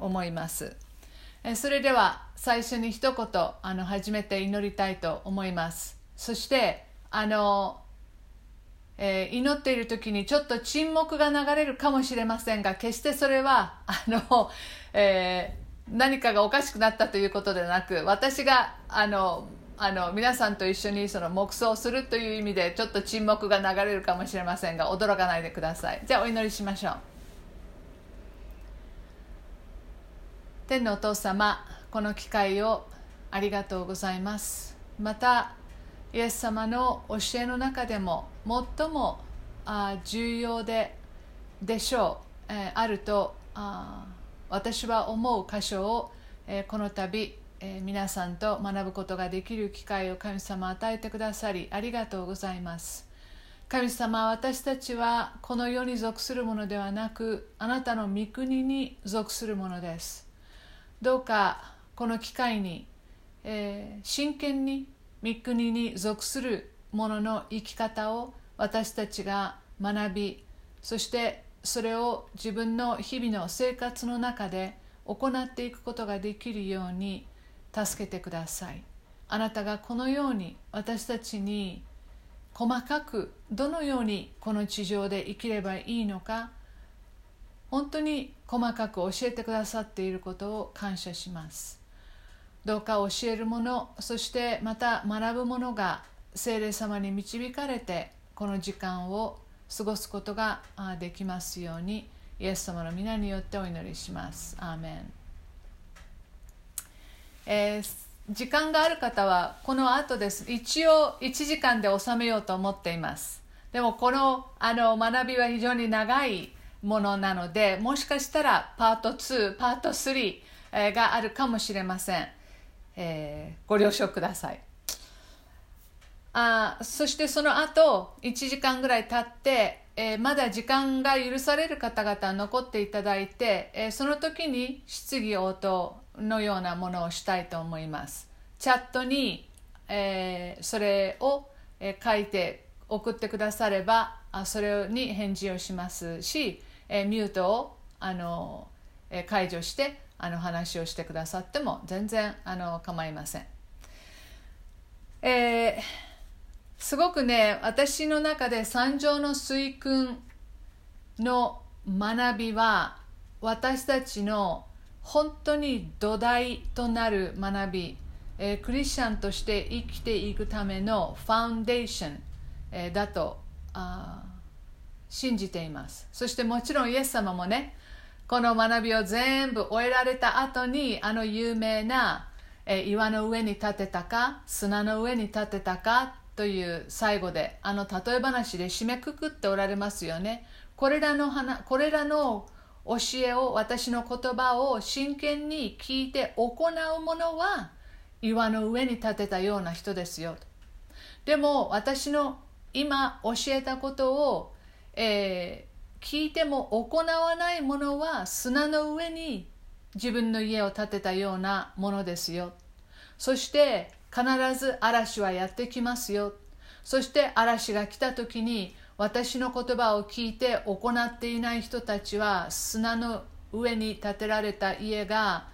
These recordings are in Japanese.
思います。それでは最初に一言あの初めて祈りたいと思います。そしてあの、えー、祈っている時にちょっと沈黙が流れるかもしれませんが決してそれはあの、えー、何かがおかしくなったということではなく私があのあの皆さんと一緒にその黙想するという意味でちょっと沈黙が流れるかもしれませんが驚かないでください。じゃあお祈りしましょう。天のお父様この機会をありがとうございます。またイエス様の教えの中でも最もあ重要ででしょう、え、あるとあ私は思う箇所を、え、この度え、皆さんと学ぶことができる機会を神様与えてくださりありがとうございます。神様私たちはこの世に属するものではなくあなたの御国に属するものです。どうかこの機会に、えー、真剣に御国に属するものの生き方を私たちが学びそしてそれを自分の日々の生活の中で行っていくことができるように助けてください。あなたがこのように私たちに細かくどのようにこの地上で生きればいいのか本当に細かく教えてくださっていることを感謝します。どうか教えるものそしてまた学ぶものが聖霊様に導かれてこの時間を過ごすことができますようにイエス様の皆によってお祈りします。アーメン。えー、時間がある方はこの後です。一応1時間で収めようと思っています。でもこのあの学びは非常に長いものなのでもしかしたらパート2パート3、えー、があるかもしれません、えー、ご了承くださいあそしてその後1時間ぐらい経って、えー、まだ時間が許される方々残っていただいて、えー、その時に質疑応答のようなものをしたいと思います。チャットに、えー、それを、えー、書いて送ってくださればあそれに返事をしますし、えー、ミュートをあの、えー、解除してあの話をしてくださっても全然あの構いません。えー、すごくね私の中で三条の水訓の学びは私たちの本当に土台となる学び、えー、クリスチャンとして生きていくためのファウンデーション、えー、だとあ信じています。そしてもちろんイエス様もねこの学びを全部終えられた後にあの有名な、え、岩の上に立てたか砂の上に立てたかという最後であの例え話で締めくくっておられますよね。これらのこれらの教えを私の言葉を真剣に聞いて行う者は岩の上に立てたような人ですよ。でも私の今教えたことを、えー、聞いても行わない者は砂の上に自分の家を建てたようなものですよ。そして必ず嵐はやってきますよ。そして嵐が来た時に私の言葉を聞いて行っていない人たちは砂の上に建てられた家が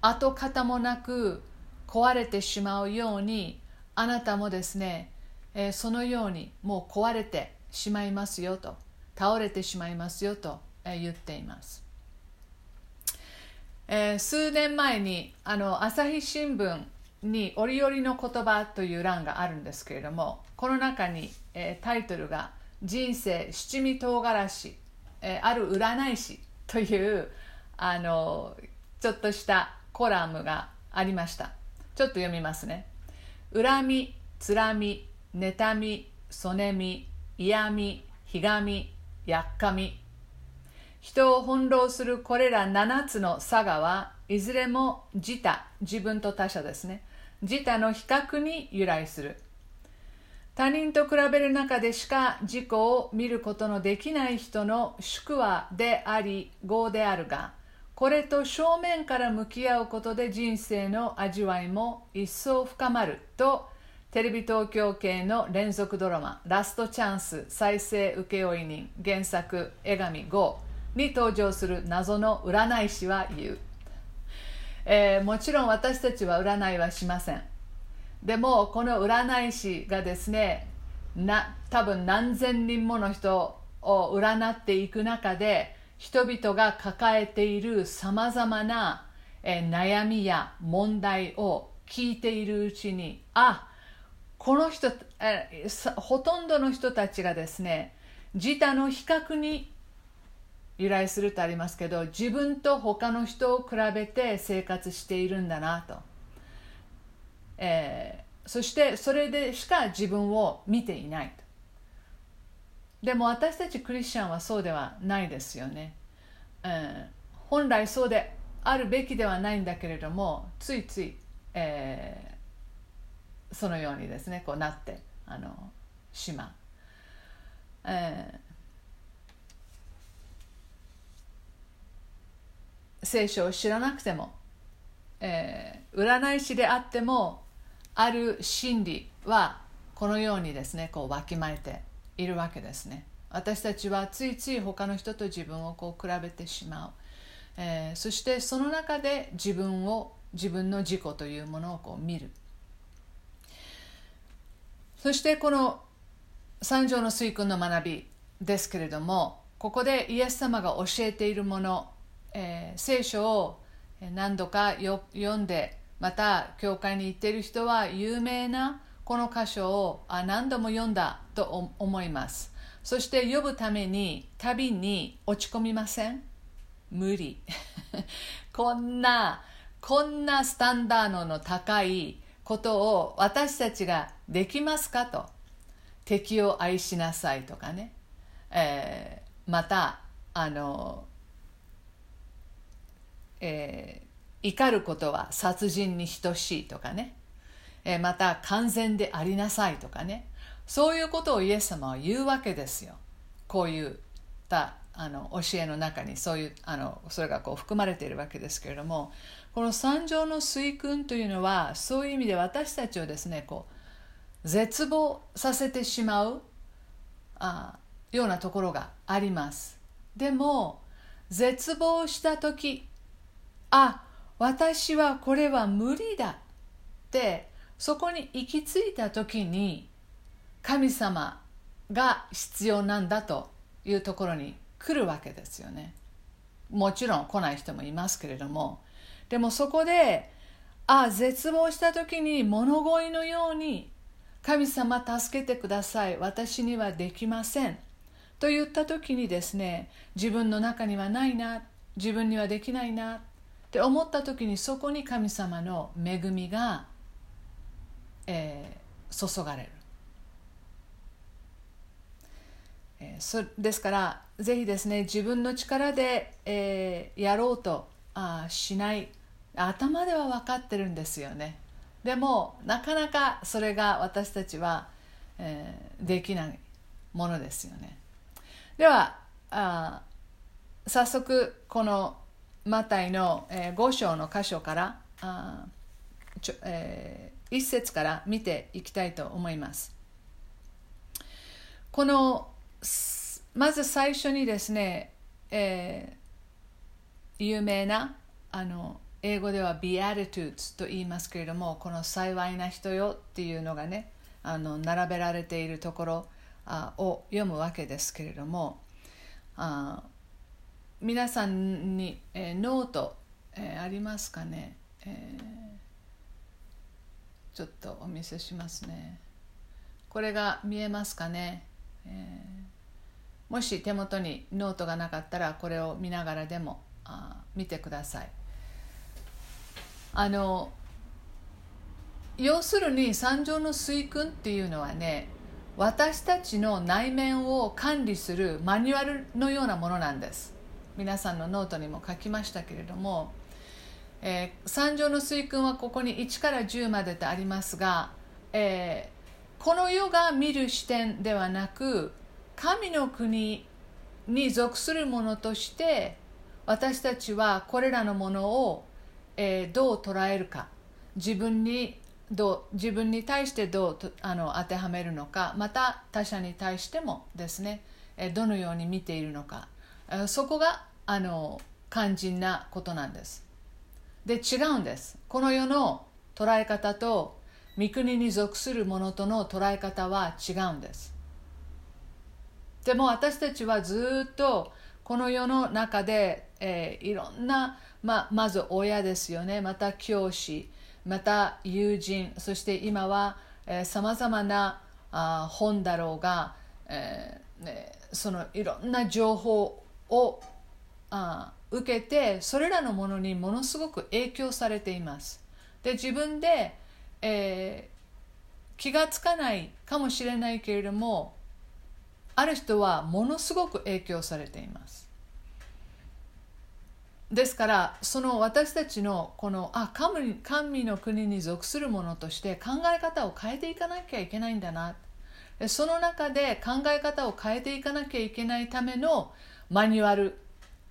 跡形もなく壊れてしまうようにあなたもですね、えー、そのようにもう壊れてしまいますよと。倒れてしまいますよと、え、言っています、えー、数年前にあの朝日新聞に「折々の言葉」という欄があるんですけれどもこの中に、えタイトルが人生七味唐辛子、えー、ある占い師というあのちょっとしたコラムがありました。ちょっと読みますね。恨みつらみ妬みそねみ嫌みひがみやっかみ人を翻弄するこれら7つの佐賀はいずれも自他自分と他者ですね。自他の比較に由来する。他人と比べる中でしか自己を見ることのできない人の宿話であり業であるがこれと正面から向き合うことで人生の味わいも一層深まるとテレビ東京系の連続ドラマ「ラストチャンス再生請負人」原作江上剛に登場する謎の占い師は言う。えー、もちろん私たちは占いはしません。でもこの占い師がですねな多分何千人もの人を占っていく中で人々が抱えているさまざまな、えー、悩みや問題を聞いているうちにあこの人、ほとんどの人たちがですね自他の比較に由来するとありますけど自分と他の人を比べて生活しているんだなと、えー、そしてそれでしか自分を見ていないと。でも私たちクリスチャンはそうではないですよね、うん、本来そうであるべきではないんだけれどもついつい、えー、そのようにですねこうなってあのしまう、えー、聖書を知らなくても、えー、占い師であってもある真理はこのようにですねこうわきまえているわけですね。私たちはついつい他の人と自分をこう比べてしまう、えー、そしてその中で自分を自分の自己というものをこう見る。そしてこの三条の水訓の学びですけれどもここでイエス様が教えているもの、えー、聖書を何度か読んでまた教会に行っている人は有名なこの箇所をあ何度も読んだと思います。そして呼ぶために旅に落ち込みません？無理。こんなこんなスタンダードの高いことを私たちができますかと。敵を愛しなさいとかね、えー、またあの、えー、怒ることは殺人に等しいとかね。えまた完全でありなさいとかね。そういうことをイエス様は言うわけですよ。こういったあの教えの中にそういうあのそれがこう含まれているわけですけれども。この三条の水訓というのはそういう意味で私たちをですねこう絶望させてしまうあようなところがあります。でも絶望した時あ私はこれは無理だってそこに行き着いた時に神様が必要なんだというところに来るわけですよね。もちろん来ない人もいますけれども。でもそこであ絶望した時に物乞いのように神様助けてください。私にはできません。と言った時にですね自分の中にはないな。自分にはできないな。って思った時にそこに神様の恵みがえー、注がれる、えー、そですからぜひですね自分の力で、えー、やろうとあしない。頭では分かってるんですよね。でもなかなかそれが私たちは、えー、できないものですよね。ではあ早速このマタイの、えー、5章の箇所からあちょ、えー、一節から見ていきたいと思います。このまず最初にですね、えー、有名なあの英語では Beatitudes と言いますけれどもこの幸いな人よっていうのがねあの並べられているところあを読むわけですけれどもあ皆さんに、えー、ノート、えー、ありますかね、えーちょっとお見せしますね。これが見えますかね、えー、もし手元にノートがなかったらこれを見ながらでもあ見てください。あの要するに山上の垂訓っていうのはね私たちの内面を管理するマニュアルのようなものなんです。皆さんのノートにも書きましたけれどもえー、山上の垂訓はここに1から10までとありますが、えー、この世が見る視点ではなく神の国に属するものとして私たちはこれらのものを、えー、どう捉えるか。自分にどう自分に対してどうあの当てはめるのか。また他者に対してもですね、えー、どのように見ているのか、えー、そこがあの肝心なことなんです。で違うんです。この世の捉え方と御国に属するものとの捉え方は違うんです。でも私たちはずっとこの世の中で、えー、いろんな、まあまず親ですよね。また教師また友人そして今はさまざまなあ本だろうが、えーね、そのいろんな情報をあ受けてそれらのものにものすごく影響されています。で自分で、えー、気がつかないかもしれないけれどもある人はものすごく影響されていますですからその私たちのこのあ神神の国に属するものとして考え方を変えていかなきゃいけないんだなその中で考え方を変えていかなきゃいけないためのマニュアル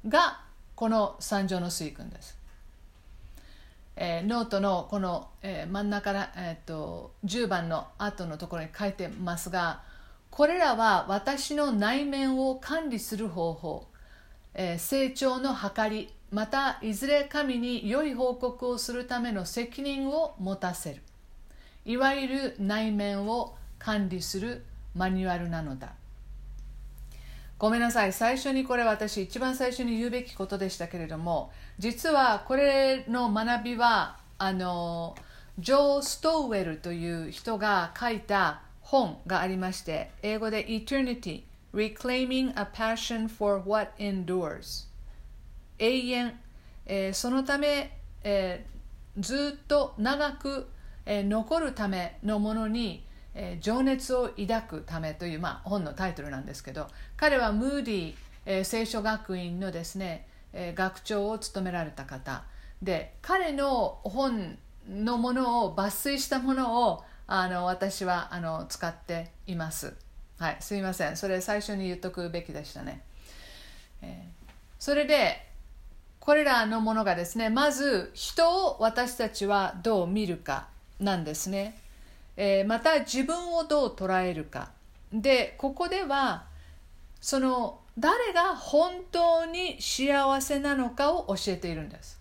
がこの三条の水訓です。えー、ノートのこの、えー、真ん中から、えーと、10番の後のところに書いてますがこれらは私の内面を管理する方法、えー、成長の計りまたいずれ神に良い報告をするための責任を持たせる。いわゆる内面を管理するマニュアルなのだ。ごめんなさい。最初にこれ私一番最初に言うべきことでしたけれども実はこれの学びはあのジョー・ストウェルという人が書いた本がありまして英語で Eternity Reclaiming a Passion for What Endures. 永遠、えー、そのため、えー、ずっと長く、えー、残るためのものにえー、情熱を抱くためという、まあ、本のタイトルなんですけど彼はムーディー、えー、聖書学院のですね、えー、学長を務められた方。で彼の本のものを抜粋したものをあの私はあの使っています。はい。すいません。それ最初に言っとくべきでしたね、えー、それでこれらのものがですねまず人を私たちはどう見るかなんですね。えー、また自分をどう捉えるか。でここではその誰が本当に幸せなのかを教えているんです。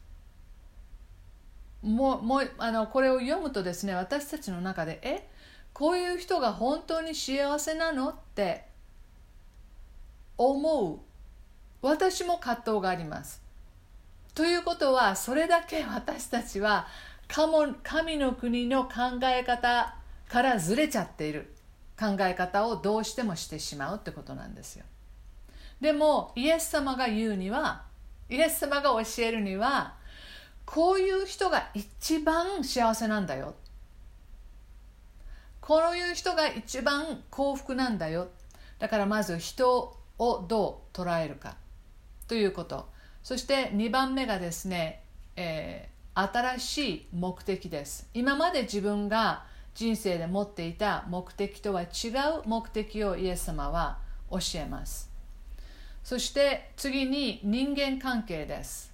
もうもうあのこれを読むとですね私たちの中でえこういう人が本当に幸せなのって思う私も葛藤があります。ということはそれだけ 私たちは神の国の考え方からずれちゃっている。考え方をどうしてもしてしまうってことなんですよ。でもイエス様が言うにはイエス様が教えるにはこういう人が一番幸せなんだよ。こういう人が一番幸福なんだよ。だからまず人をどう捉えるかということ。そして2番目がですね、えー、新しい目的です。今まで自分が人生で持っていた目的とは違う目的をイエス様は教えます。そして次に人間関係です、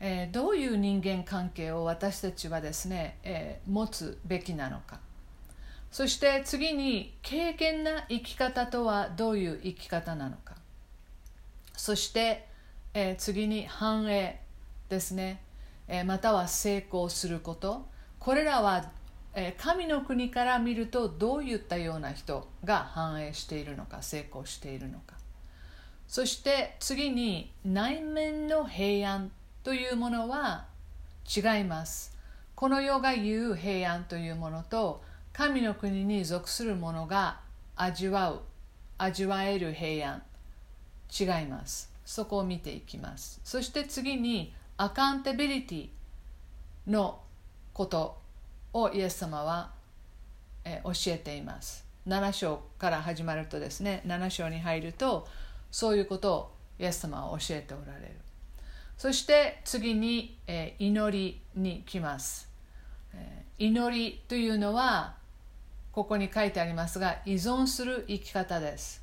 えー、どういう人間関係を私たちはですね、えー、持つべきなのか。そして次に経験な生き方とはどういう生き方なのか。そして、えー、次に繁栄ですね、えまたは成功すること。これらはえ神の国から見るとどういったような人が繁栄しているのか成功しているのか。そして次に内面の平安というものは違います。この世が言う平安というものと神の国に属するものが味わう味わえる平安。違います。そこを見ていきます。そして次にアカウンタビリティのことをイエス様は、え教えています。7章から始まるとですね7章に入るとそういうことをイエス様は教えておられる。そして次に、え祈りに来ます、え祈りというのはここに書いてありますが依存する生き方です、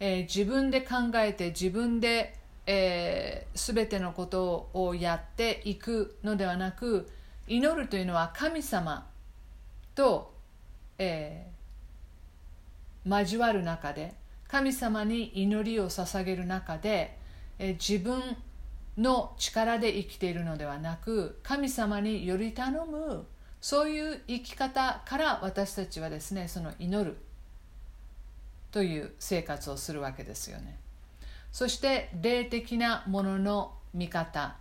え自分で考えて自分で、えー、全てのことをやっていくのではなく祈るというのは神様と、えー、交わる中で神様に祈りを捧げる中で、えー、自分の力で生きているのではなく神様により頼むそういう生き方から私たちはですねその祈るという生活をするわけですよね。そして霊的なものの見方、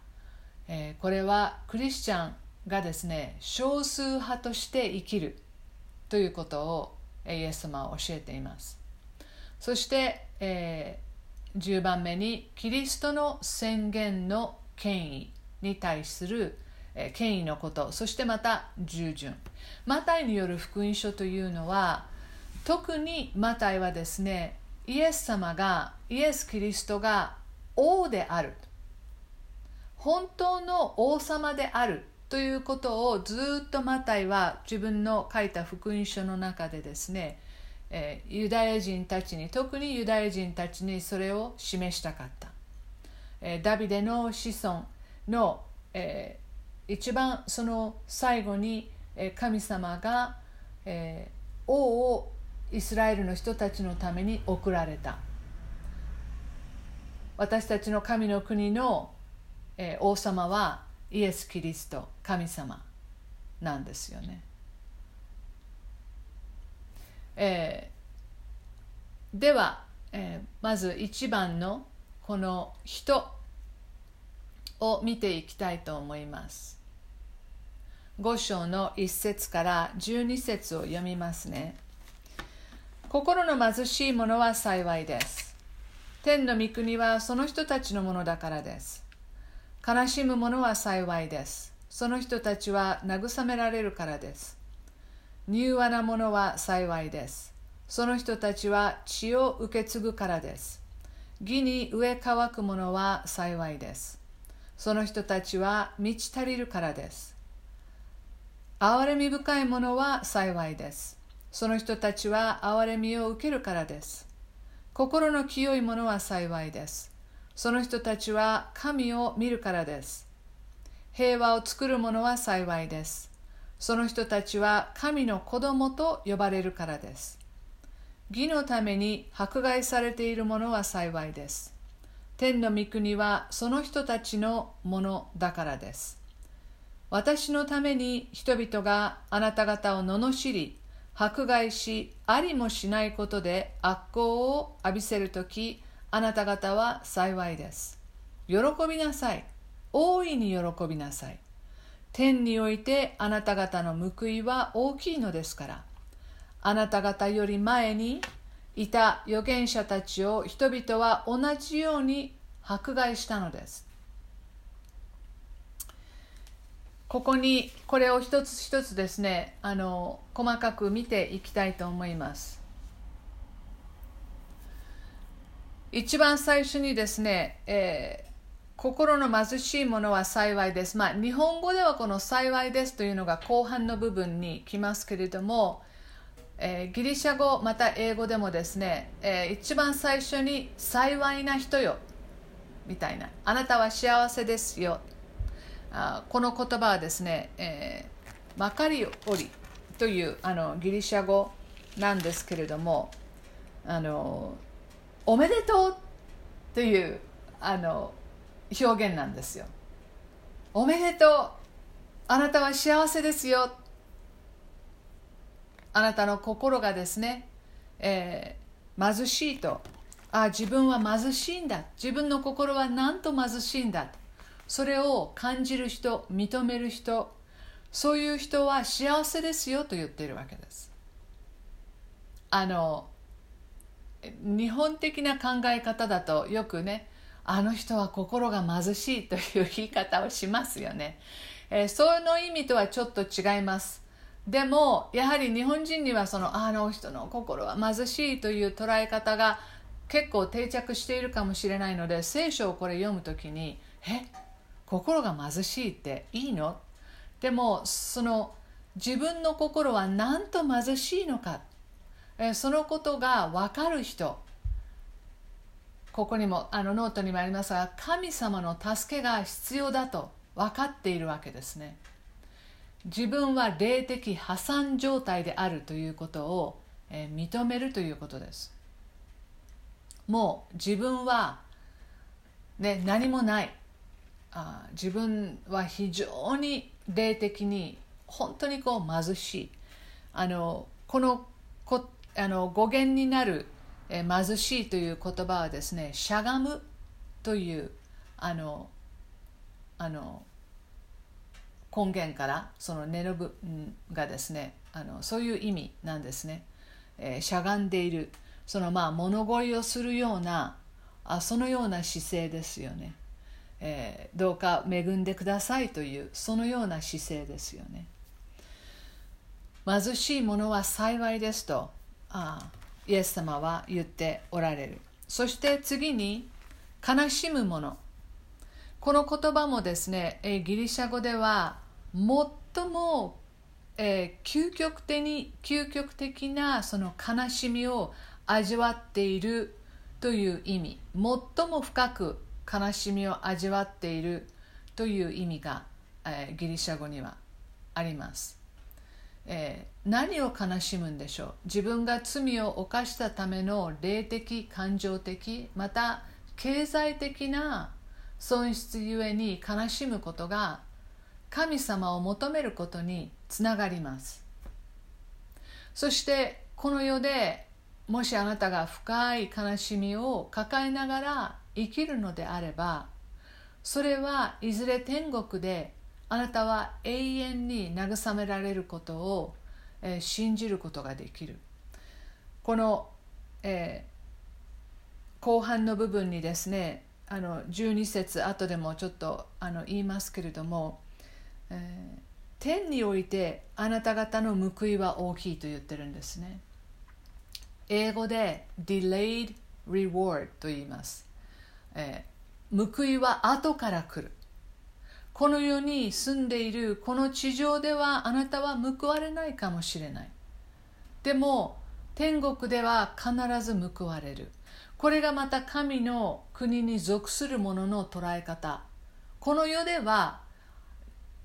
えー、これはクリスチャンがですね少数派として生きるということをイエス様は教えています。そして、えー、10番目にキリストの宣言の権威に対する権威のことそしてまた従順。マタイによる福音書というのは特にマタイはですねイエス様がイエス・キリストが王である。本当の王様であるということをずっとマタイは自分の書いた福音書の中でですね、えー、ユダヤ人たちに特にユダヤ人たちにそれを示したかった、えー、ダビデの子孫の、えー、一番その最後にえ神様が、えー、王をイスラエルの人たちのために送られた私たちの神の国の、えー、王様はイエス・キリスト神様なんですよね。えー、では、えー、まず1番のこの人を見ていきたいと思います。5章の1節から12節を読みますね。心の貧しい者は幸いです。天の御国はその人たちのものだからです。悲しむ者は幸いです。その人たちは慰められるからです。柔和な者は幸いです。その人たちは血を受け継ぐからです。義に植え乾く者は幸いです。その人たちは満ち足りるからです。憐れみ深い者は幸いです。その人たちは憐れみを受けるからです。心の清い者は幸いです。その人たちは神を見るからです。平和を作る者は幸いです。その人たちは神の子供と呼ばれるからです。義のために迫害されている者は幸いです。天の御国はその人たちのものだからです。私のために人々があなた方を罵り、迫害し、ありもしないことで悪行を浴びせるとき、あなた方は幸いです。喜びなさい。大いに喜びなさい。天においてあなた方の報いは大きいのですから。あなた方より前にいた預言者たちを人々は同じように迫害したのです。ここにこれを一つ一つですねあの細かく見ていきたいと思います。一番最初にですね、えー、心の貧しいものは幸いです。まあ、日本語ではこの幸いですというのが後半の部分に来ますけれども、えー、ギリシャ語また英語でもですね、えー、一番最初に幸いな人よみたいなあなたは幸せですよあこの言葉はですね、えー、マカリオリというあのギリシャ語なんですけれどもあのおめでとうというあの表現なんですよ。おめでとう。あなたは幸せですよ。あなたの心がですね、えー、貧しいと。あ自分は貧しいんだ。自分の心はなんと貧しいんだ。それを感じる人認める人そういう人は幸せですよ。と言っているわけです。あの日本的な考え方だとよくねあの人は心が貧しいという言い方をしますよね、えー、その意味とはちょっと違います。でもやはり日本人にはそのあの人の心は貧しいという捉え方が結構定着しているかもしれないので聖書をこれ読む時にえ心が貧しいっていいの？でもその自分の心はなんと貧しいのか？えそのことが分かる人ここにもあのノートにもありますが神様の助けが必要だと分かっているわけですね。自分は霊的破産状態であるということを、え認めるということです。もう自分は、ね、何もない。あ自分は非常に霊的に本当にこう貧しい。あのこのこあの語源になる、え貧しいという言葉はですねしゃがむというあのあの根源からその根の部がですねあのそういう意味なんですね、えー、しゃがんでいる。そのまあ物乞いをするようなあそのような姿勢ですよね、えー、どうか恵んでくださいというそのような姿勢ですよね。貧しい者は幸いですと。ああイエス様は言っておられる。そして次に悲しむ者。この言葉もですねギリシャ語では最も、え、究極的に究極的なその悲しみを味わっているという意味。最も深く悲しみを味わっているという意味が、え、ギリシャ語にはあります、えー、何を悲しむんでしょう？自分が罪を犯したための霊的感情的また経済的な損失ゆえに悲しむことが神様を求めることにつながります。そしてこの世でもしあなたが深い悲しみを抱えながら生きるのであればそれはいずれ天国であなたは永遠に慰められることを、えー、信じることができる。この、えー、後半の部分にですねあの12節後でもちょっとあの言いますけれども、えー、天においてあなた方の報いは大きいと言ってるんですね。英語で delayed reward と言います、えー、報いは後から来る。この世に住んでいるこの地上ではあなたは報われないかもしれない。でも天国では必ず報われる。これがまた神の国に属する者の捉え方。この世では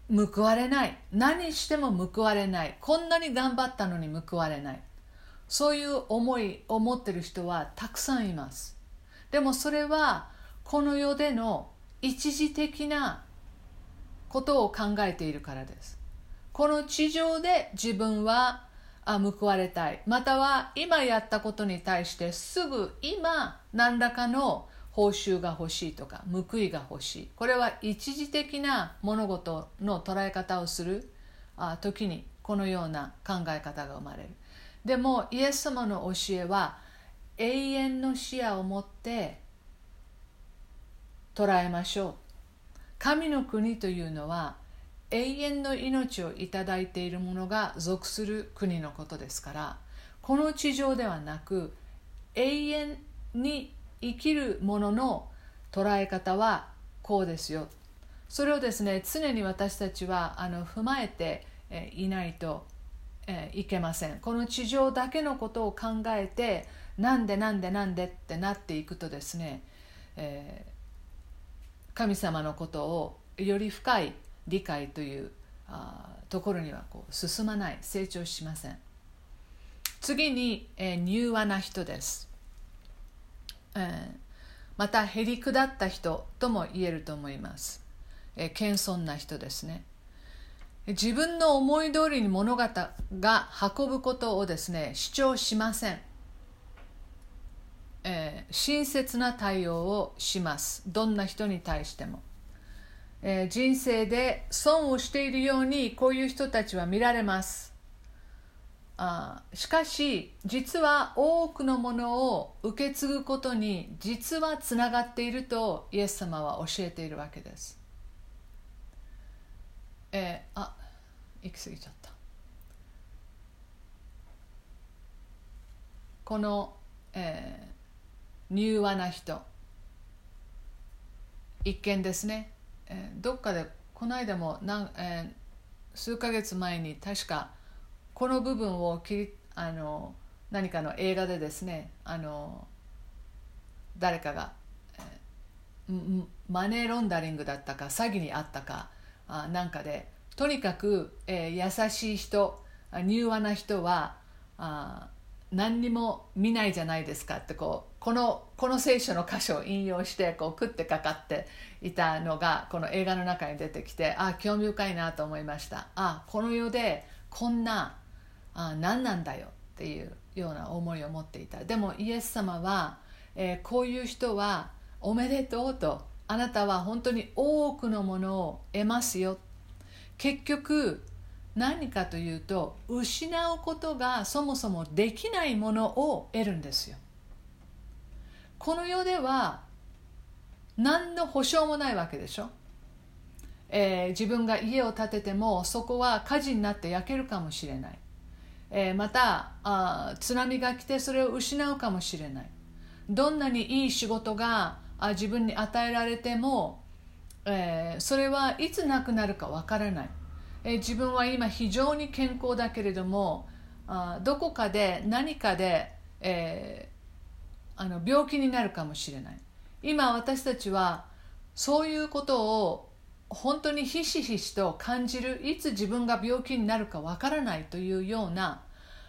報われない。何しても報われない。こんなに頑張ったのに報われない。そういう思いを持ってる人はたくさんいます。でもそれはこの世での一時的なことを考えているからです。この地上で自分はあ報われたい。または今やったことに対してすぐ今何らかの報酬が欲しいとか報いが欲しい。これは一時的な物事の捉え方をするあ時にこのような考え方が生まれる。でもイエス様の教えは永遠の視野を持って捉えましょう。神の国というのは永遠の命をいただいている者が属する国のことですからこの地上ではなく永遠に生きる者のの捉え方はこうですよ。それをですね常に私たちはあの踏まえていないといけません。この地上だけのことを考えてなんでなんでなんでってなっていくとですね、えー、神様のことをより深い理解というあところにはこう進まない成長しません。次に、えー、柔和な人です、えー、またへりくだった人とも言えると思います、えー、謙遜な人ですね。自分の思い通りに物語が運ぶことをですね主張しません、えー、親切な対応をします。どんな人に対しても。えー、人生で損をしているようにこういう人たちは見られます。あしかし実は多くのものを受け継ぐことに実はつながっているとイエス様は教えているわけです、えー、あ行き過ぎちゃった。この、えー、柔和な人。一見ですね。えー、どっかでこの間もなん、えー、数ヶ月前に確かこの部分を切りあの何かの映画でですねあの誰かが、えー、マネーロンダリングだったか詐欺にあったかあなんかでとにかく、えー、優しい人柔和な人はあ何にも見ないじゃないですかってこうこのこの聖書の箇所を引用してこう食ってかかっていたのがこの映画の中に出てきてああ興味深いなと思いました。あこの世でこんなあ何なんだよっていうような思いを持っていた。でもイエス様は、えー、こういう人はおめでとうとあなたは本当に多くのものを得ますよ。結局何かというと失うことがそもそもできないものを得るんですよ。この世では何の保証もないわけでしょ、えー、自分が家を建ててもそこは火事になって焼けるかもしれない、えー、またあ津波が来てそれを失うかもしれない。どんなにいい仕事があ自分に与えられても、えー、それはいつなくなるかわからない。え自分は今非常に健康だけれどもあどこかで何かで、えー、あの病気になるかもしれない。今私たちはそういうことを本当にひしひしと感じるいつ自分が病気になるかわからないというような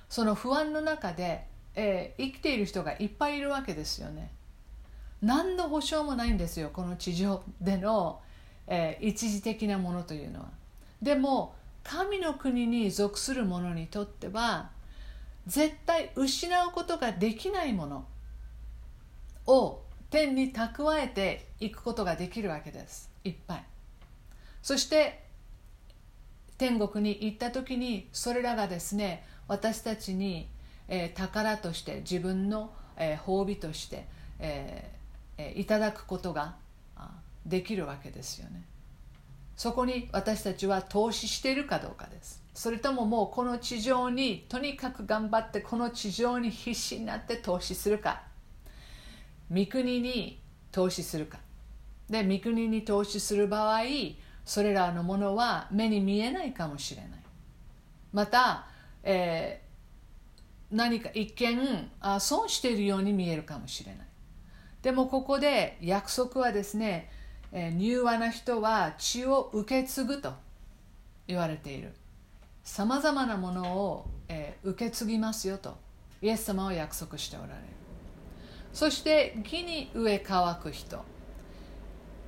その不安の中で、えー、生きている人がいっぱいいるわけですよね。何の保証もないんですよこの地上での、えー、一時的なものというのは。でも神の国に属する者にとっては絶対失うことができないもの。を天に蓄えていくことができるわけです。いっぱい。そして天国に行った時にそれらがですね私たちに、えー、宝として自分の、えー、褒美として、えー、いただくことができるわけですよね。そこに私たちは投資しているかどうかです。それとももうこの地上にとにかく頑張ってこの地上に必死になって投資するか。三国に投資するか。で三国に投資する場合それらのものは目に見えないかもしれない。また、えー、何か一見あ損しているように見えるかもしれない。でもここで約束はですねえー、柔和な人は血を受け継ぐと言われている。さまざまなものを、えー、受け継ぎますよとイエス様は約束しておられる。そして義に植え乾く人。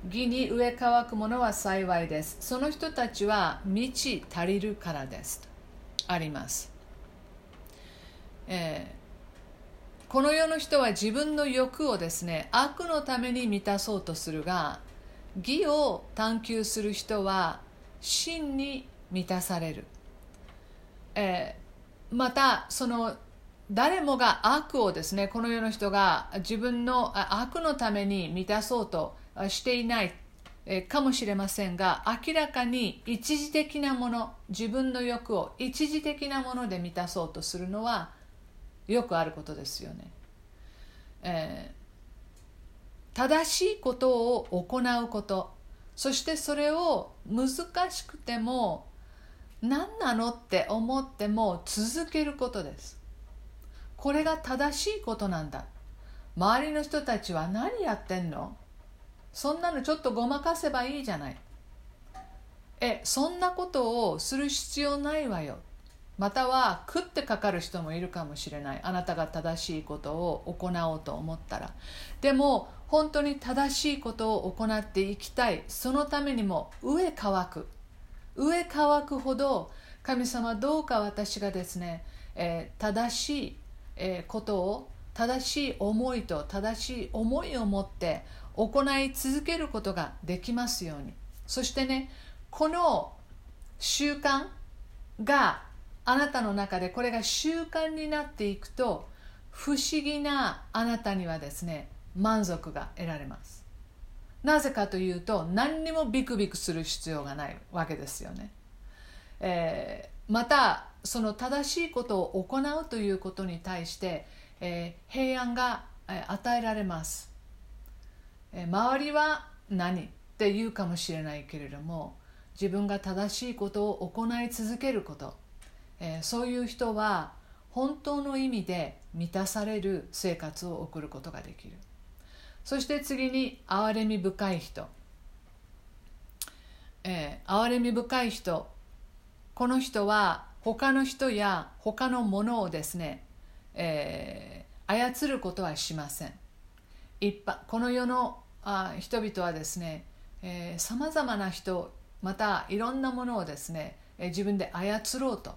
義に植え乾くものは幸いです。その人たちは満ち足りるからです。あります、えー、この世の人は自分の欲をですね悪のために満たそうとするが義を探求する人は真に満たされる、えー、またその誰もが悪をですねこの世の人が自分の悪のために満たそうとしていないかもしれませんが明らかに一時的なもの自分の欲を一時的なもので満たそうとするのはよくあることですよね。えー正しいことを行うことそしてそれを難しくても何なのって思っても続けることですこれが正しいことなんだ。周りの人たちは何やってんの？そんなのちょっとごまかせばいいじゃない。えそんなことをする必要ないわよ。または食ってかかる人もいるかもしれない。あなたが正しいことを行おうと思ったら。でも本当に正しいことを行っていきたい。そのためにも上乾く。上乾くほど神様どうか私がですね、えー、正しい、えー、ことを正しい思いと正しい思いを持って行い続けることができますように。そしてねこの習慣があなたの中でこれが習慣になっていくと不思議なあなたにはですね満足が得られます。なぜかというと何にもビクビクする必要がないわけですよね、えー、またその正しいことを行うということに対して、えー、平安が与えられます、えー、周りは何って言うかもしれないけれども自分が正しいことを行い続けること。えー、そういう人は本当の意味で満たされる生活を送ることができる。そして次に憐れみ深い人、えー、憐れみ深い人。この人は他の人や他のものをですね、えー、操ることはしません。一般この世のあ人々はですねさまざまな人またいろんなものをですね、え自分で操ろうと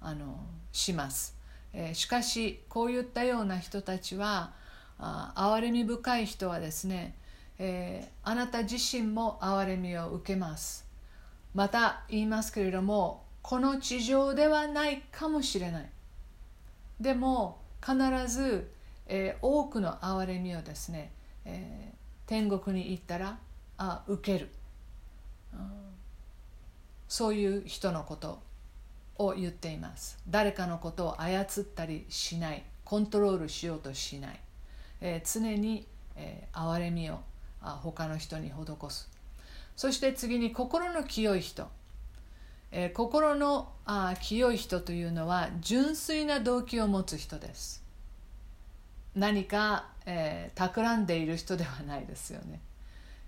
あのします、えしかしこういったような人たちはあ憐れみ深い人はですね、えー、あなた自身も憐れみを受けます。また言いますけれどもこの地上ではないかもしれない。でも必ず、えー、多くの憐れみをですね、えー、天国に行ったらあ受ける、そういう人のことを言っています。誰かのことを操ったりしない。コントロールしようとしない、えー、常に、えー、憐れみをあ他の人に施す。そして次に心の清い人、えー、心のあ清い人というのは純粋な動機を持つ人です。何か、えー、企んでいる人ではないですよね、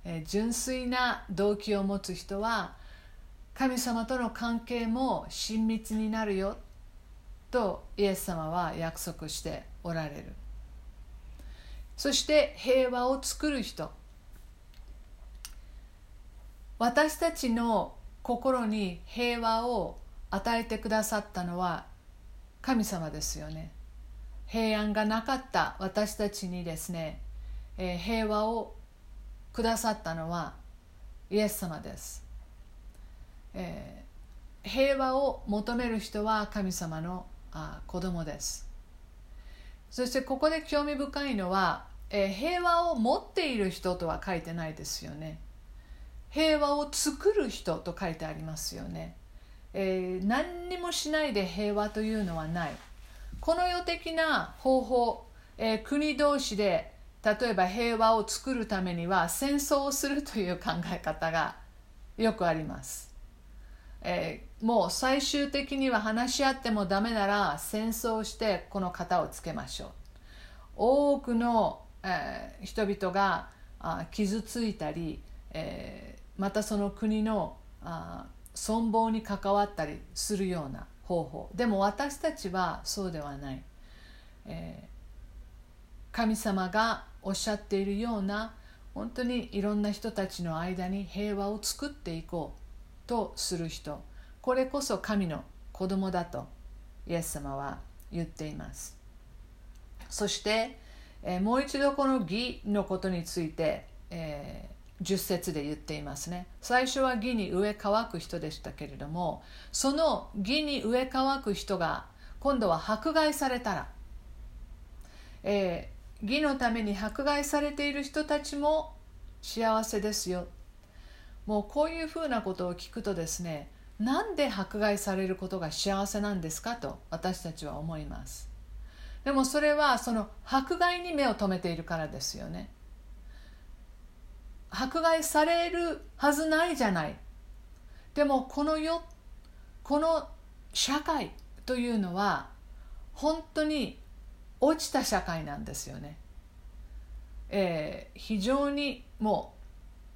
えー、純粋な動機を持つ人は神様との関係も親密になるよとイエス様は約束しておられる。そして平和を作る人。私たちの心に平和を与えてくださったのは神様ですよね。平安がなかった私たちにですね、えー、平和をくださったのはイエス様です、えー、平和を求める人は神様のあ子供です。そしてここで興味深いのは、えー、平和を持っている人とは書いてないですよね。平和を作る人と書いてありますよね、えー、何にもしないで平和というのはない。この世的な方法、えー、国同士で例えば平和を作るためには戦争をするという考え方がよくあります、えー、もう最終的には話し合ってもダメなら戦争してこの型をつけましょう。多くの、えー、人々があ傷ついたり、えまたその国のあ存亡に関わったりするような方法。でも私たちはそうではない、えー、神様がおっしゃっているような本当にいろんな人たちの間に平和を作っていこうとする人。これこそ神の子供だとイエス様は言っています。そして、えー、もう一度この義のことについて、えー10節で言っていますね。最初は義に植え乾く人でしたけれどもその義に植え乾く人が今度は迫害されたら、えー、義のために迫害されている人たちも幸せですよ。もうこういうふうなことを聞くとですねなんで迫害されることが幸せなんですかと私たちは思います。でもそれはその迫害に目を留めているからですよね。迫害されるはずないじゃない。でもこの世この社会というのは本当に落ちた社会なんですよね、えー、非常にも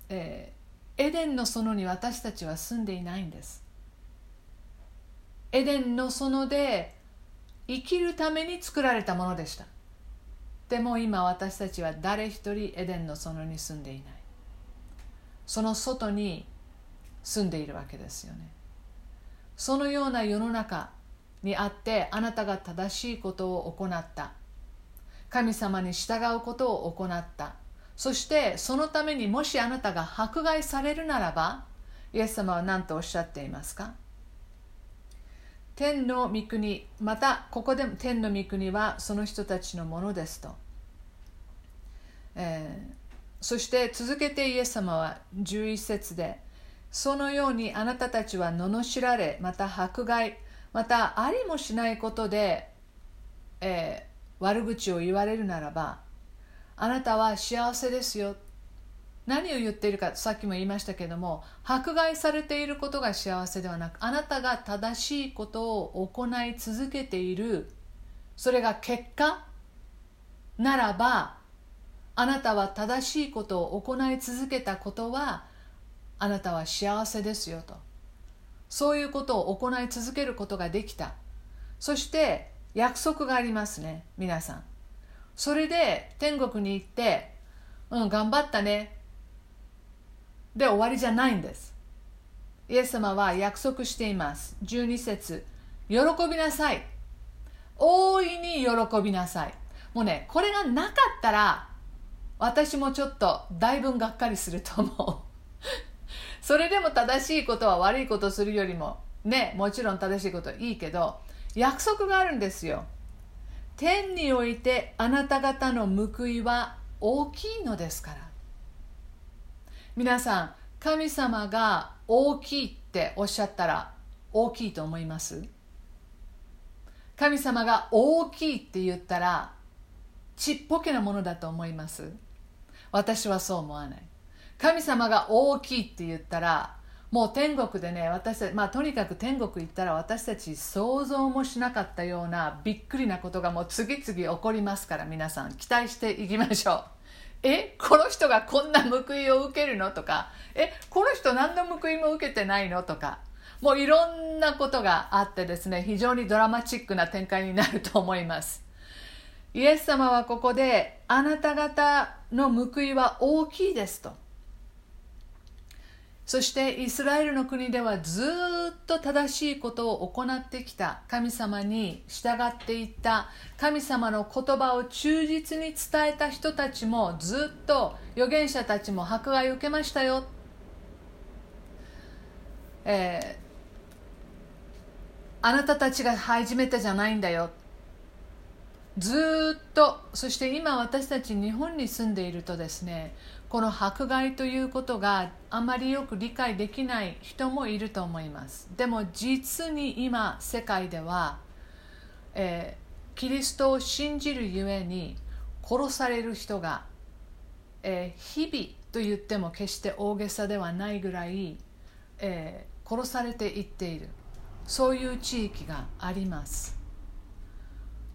う、えー、エデンの園に私たちは住んでいないんです。エデンの園で生きるために作られたものでした。でも今私たちは誰一人エデンの園に住んでいない。その外に住んでいるわけですよね。そのような世の中にあってあなたが正しいことを行った。神様に従うことを行った。そしてそのためにもしあなたが迫害されるならばイエス様は何とおっしゃっていますか？天の御国またここでも天の御国はその人たちのものですと、えー、そして続けてイエス様は11節でそのようにあなたたちは罵られまた迫害またありもしないことで、えー、悪口を言われるならばあなたは幸せですよ。何を言っているかさっきも言いましたけども迫害されていることが幸せではなくあなたが正しいことを行い続けている。それが結果ならばあなたは正しいことを行い続けたことはあなたは幸せですよと。そういうことを行い続けることができた。そして約束がありますね皆さん。それで天国に行ってうん頑張ったね。で終わりじゃないんです。イエス様は約束しています。12節喜びなさい。大いに喜びなさい。もうねこれがなかったら私もちょっとだいぶがっかりすると思う。それでも正しいことは悪いことするよりもねもちろん正しいこといいけど約束があるんですよ。天においてあなた方の報いは大きいのですから。皆さん神様が大きいっておっしゃったら大きいと思います？神様が大きいって言ったらちっぽけなものだと思います。私はそう思わない。神様が大きいって言ったらもう天国でね私たち、まあ、とにかく天国行ったら私たち想像もしなかったようなびっくりなことがもう次々起こりますから皆さん。期待していきましょう。えこの人がこんな報いを受けるのとかえこの人何の報いも受けてないのとかもういろんなことがあってですね非常にドラマチックな展開になると思います。イエス様はここであなた方の報いは大きいですと。そしてイスラエルの国ではずっと正しいことを行ってきた。神様に従っていった。神様の言葉を忠実に伝えた人たちもずっと預言者たちも迫害を受けましたよ、えー、あなたたちが初めてじゃないんだよ。ずっとそして今私たち日本に住んでいるとですねこの迫害ということがあまりよく理解できない人もいると思います。でも実に今世界では、えー、キリストを信じるゆえに殺される人が、えー、日々と言っても決して大げさではないぐらい、えー、殺されていっている。そういう地域があります。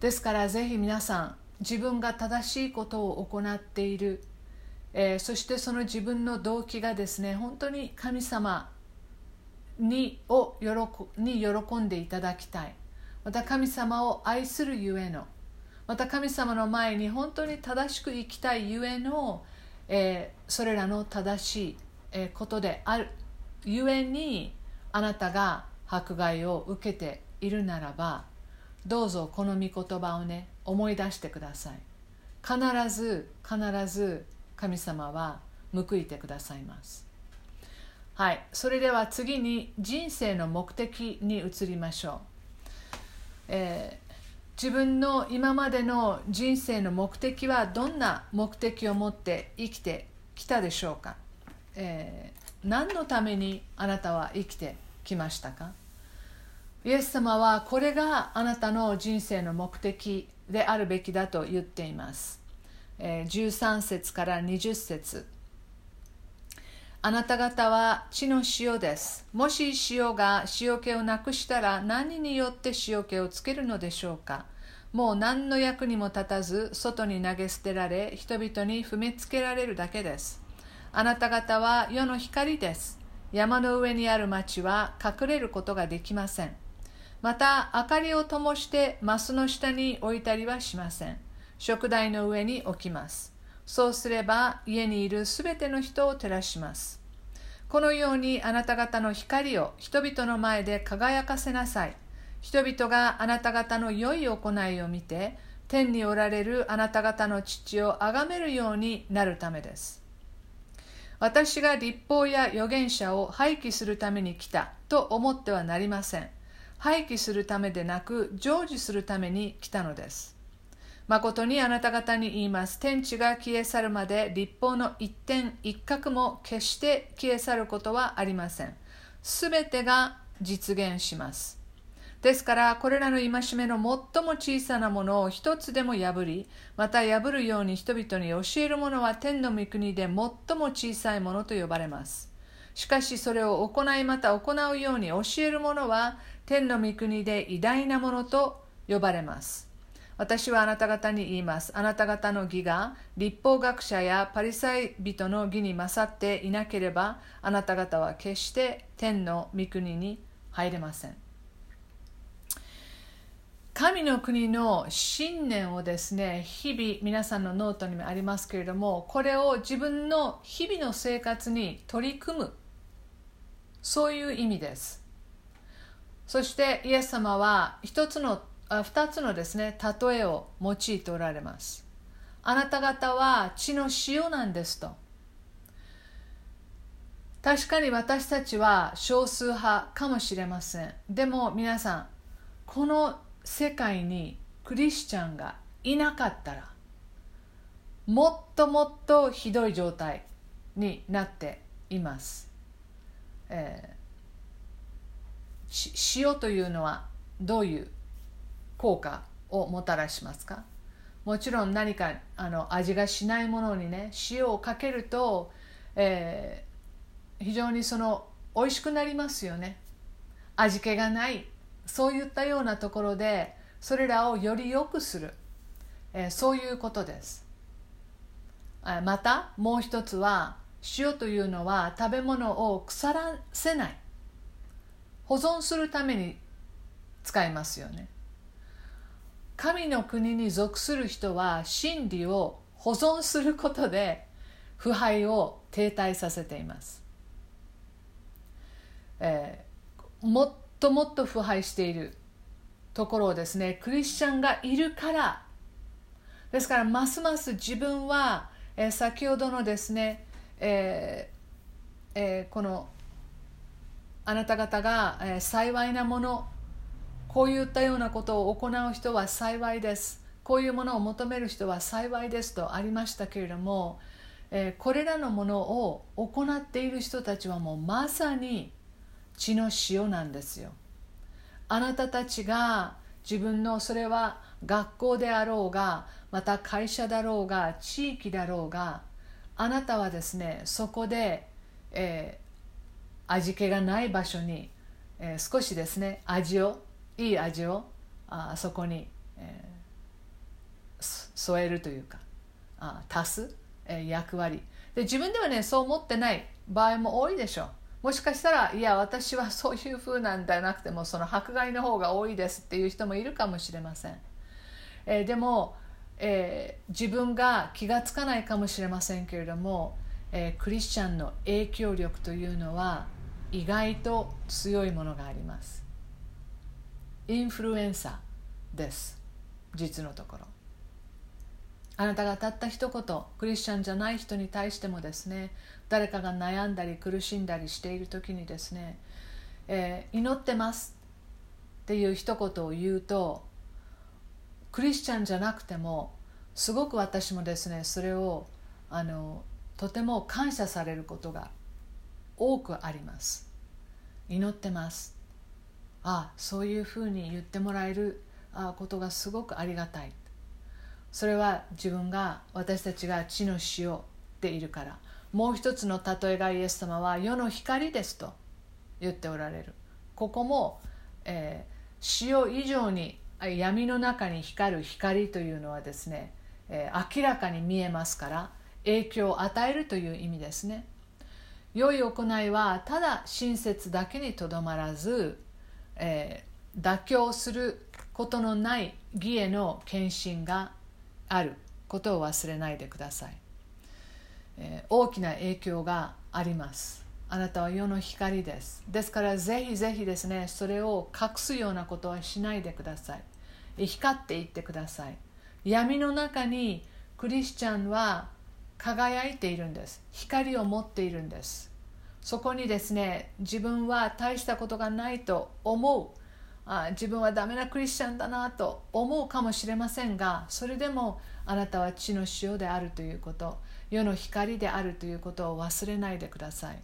ですからぜひ皆さん自分が正しいことを行っている。えー、そしてその自分の動機がですね本当に神様にを喜に喜んでいただきたい。また神様を愛するゆえの。また神様の前に本当に正しく生きたいゆえの、えー、それらの正しい、えー、ことであるゆえにあなたが迫害を受けているならばどうぞこの御言葉をね思い出してください。必ず必ず神様は報いてくださいます。はい。それでは次に人生の目的に移りましょう、えー、自分の今までの人生の目的はどんな目的を持って生きてきたでしょうか、えー、何のためにあなたは生きてきましたか。イエス様はこれがあなたの人生の目的であるべきだと言っています13節から20節あなた方は地の塩です。もし塩が塩気をなくしたら何によって塩気をつけるのでしょうかもう何の役にも立たず外に投げ捨てられ人々に踏みつけられるだけです。あなた方は世の光です。山の上にある町は隠れることができません。また明かりを灯してマスの下に置いたりはしません。食台の上に置きます。そうすれば家にいるすべての人を照らします。このようにあなた方の光を人々の前で輝かせなさい。人々があなた方の良い行いを見て、天におられるあなた方の父を崇めるようになるためです。私が立法や預言者を廃棄するために来たと思ってはなりません。廃棄するためでなく成就するために来たのです。誠にあなた方に言います。天地が消え去るまで立法の一点一角も決して消え去ることはありません。すべてが実現します。ですから、これらの戒めの最も小さなものを一つでも破り、また破るように人々に教えるものは天の御国で最も小さいものと呼ばれます。しかしそれを行いまた行うように教えるものは天の御国で偉大なものと呼ばれます。私はあなた方に言います。あなた方の義が律法学者やパリサイ人の義に勝っていなければ、あなた方は決して天の御国に入れません。神の国の信念をですね日々皆さんのノートにもありますけれどもこれを自分の日々の生活に取り組むそういう意味ですそしてイエス様は一つのあ2つのですね例えを用いておられます。あなた方は血の塩なんですと。確かに私たちは少数派かもしれません。でも皆さんこの世界にクリスチャンがいなかったらもっともっとひどい状態になっています、えー、塩というのはどういう効果をもたらしますか？もちろん何かあの味がしないものにね塩をかけると、えー、非常にその美味しくなりますよね。味気がないそういったようなところでそれらをより良くする、えー、そういうことです。またもう一つは塩というのは食べ物を腐らせない。保存するために使いますよね。神の国に属する人は真理を保存することで腐敗を停滞させています、えー、もっともっと腐敗しているところをですねクリスチャンがいるから。ですからますます自分は、えー、先ほどのですね、えーえー、このあなた方が、え、幸いなものこういったようなことを行う人は幸いです。こういうものを求める人は幸いです。とありましたけれども、え、これらのものを行っている人たちはもうまさに血の塩なんですよ。あなたたちが自分のそれは学校であろうがまた会社だろうが地域だろうがあなたはですねそこで、え、味気がない場所に、えー、少しですね味をいい味をあそこに、えー、添えるというかあ足す、えー、役割。で自分ではねそう思ってない場合も多いでしょう。もしかしたらいや私はそういう風なんじゃなくてもその迫害の方が多いですっていう人もいるかもしれません、えー、でも、えー、自分が気が付かないかもしれませんけれども、えー、クリスチャンの影響力というのは意外と強いものがあります。インフルエンサーです。実のところ。あなたがたった一言クリスチャンじゃない人に対してもですね誰かが悩んだり苦しんだりしている時にですね、えー、祈ってますっていう一言を言うとクリスチャンじゃなくてもすごく私もですねそれをあのとても感謝されることが多くあります。祈ってます。あそういうふうに言ってもらえることがすごくありがたい。それは自分が私たちが地の塩でいるから。もう一つの例えがイエス様は世の光ですと。言っておられる。ここも、えー、塩以上に闇の中に光る光というのはですね、えー、明らかに見えますから影響を与えるという意味ですね。良い行いはただ親切だけにとどまらず、えー、妥協することのない義への献身がある。ことを忘れないでください、えー、大きな影響があります。あなたは世の光です。ですからぜひぜひですねそれを隠すようなことはしないでください。光っていってください。闇の中にクリスチャンは輝いているんです。光を持っているんです。そこにですね自分は大したことがないと思う。あ自分はダメなクリスチャンだなと思うかもしれませんがそれでもあなたは地の塩であるということ世の光であるということを忘れないでください。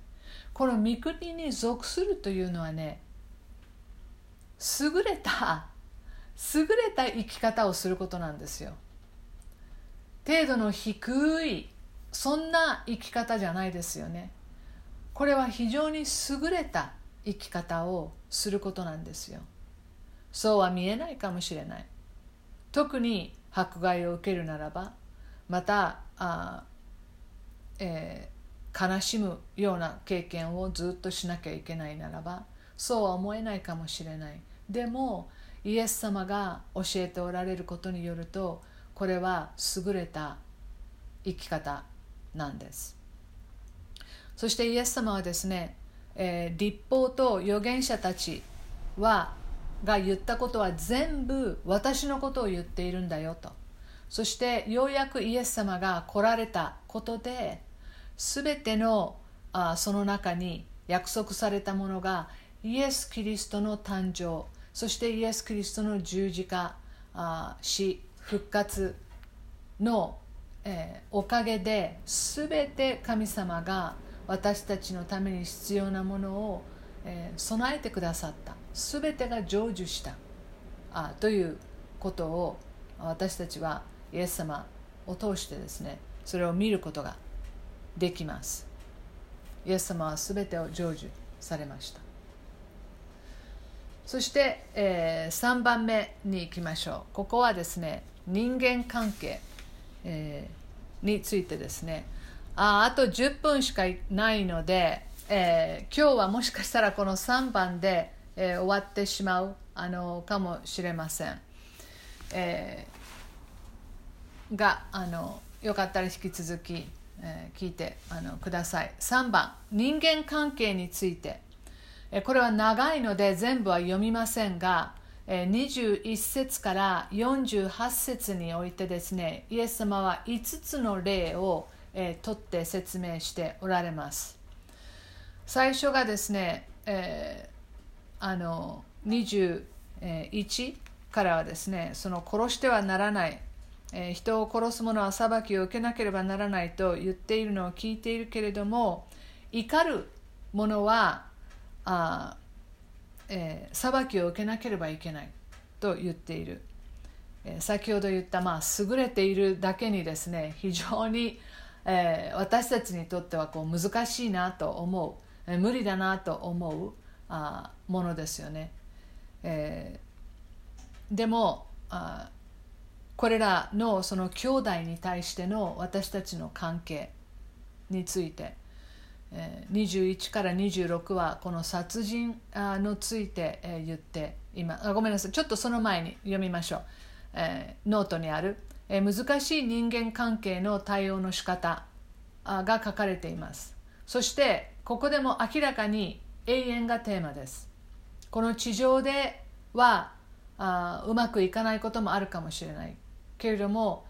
この御国に属するというのはね優れた優れた生き方をすることなんですよ。程度の低いそんな生き方じゃないですよね。これは非常に優れた生き方をすることなんですよ。そうは見えないかもしれない。特に迫害を受けるならばまたあ、えー、悲しむような経験をずっとしなきゃいけないならばそうは思えないかもしれない。でもイエス様が教えておられることによるとこれは優れた生き方なんです。そしてイエス様はですね、えー、立法と預言者たちはが言ったことは全部私のことを言っているんだよと。そしてようやくイエス様が来られたことで全てのあその中に約束されたものがイエス・キリストの誕生そしてイエス・キリストの十字架あ死復活の、えー、おかげで全て神様が私たちのために必要なものを、えー、備えてくださった。全てが成就した。あということを私たちはイエス様を通してですねそれを見ることができます。イエス様は全てを成就されました。そして、えー、3番目に行きましょう。ここはですね人間関係、えー、についてですね。ああと10分しかないので、えー、今日はもしかしたらこの3番で、えー、終わってしまうあのかもしれません、えー、があのよかったら引き続き、えー、聞いてあのください。3番人間関係について。これは長いので全部は読みませんが21節から48節においてですねイエス様は5つの例を、取って説明しておられます。最初がですね、えー、あの21からはですねその殺してはならない、人を殺す者は裁きを受けなければならないと言っているのを聞いているけれども怒る者はあ、えー、裁きを受けなければいけないと言っている、えー、先ほど言った、まあ、優れているだけにですね非常にえー、私たちにとってはこう難しいなと思う、えー、無理だなと思うあものですよね。えー、でもあこれらのその兄弟に対しての私たちの関係について、21から26はこの殺人のついて、言って今あごめんなさいちょっとその前に読みましょう、えー、ノートにある「え難しい人間関係の対応の仕方が書かれています。そしてここでも明らかに永遠がテーマです。この地上ではあうまくいかないこともあるかもしれない。けれども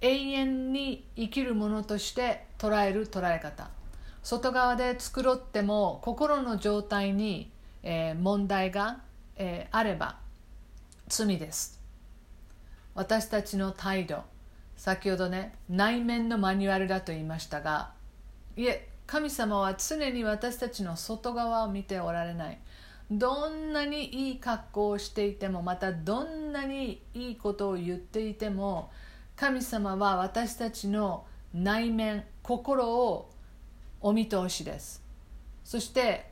永遠に生きるものとして捉える捉え方。外側で繕っても心の状態に、えー、問題が、えー、あれば罪です。私たちの態度。先ほどね内面のマニュアルだと言いましたがいえ神様は常に私たちの外側を見ておられない。どんなにいい格好をしていてもまたどんなにいいことを言っていても神様は私たちの内面心をお見通しです。そして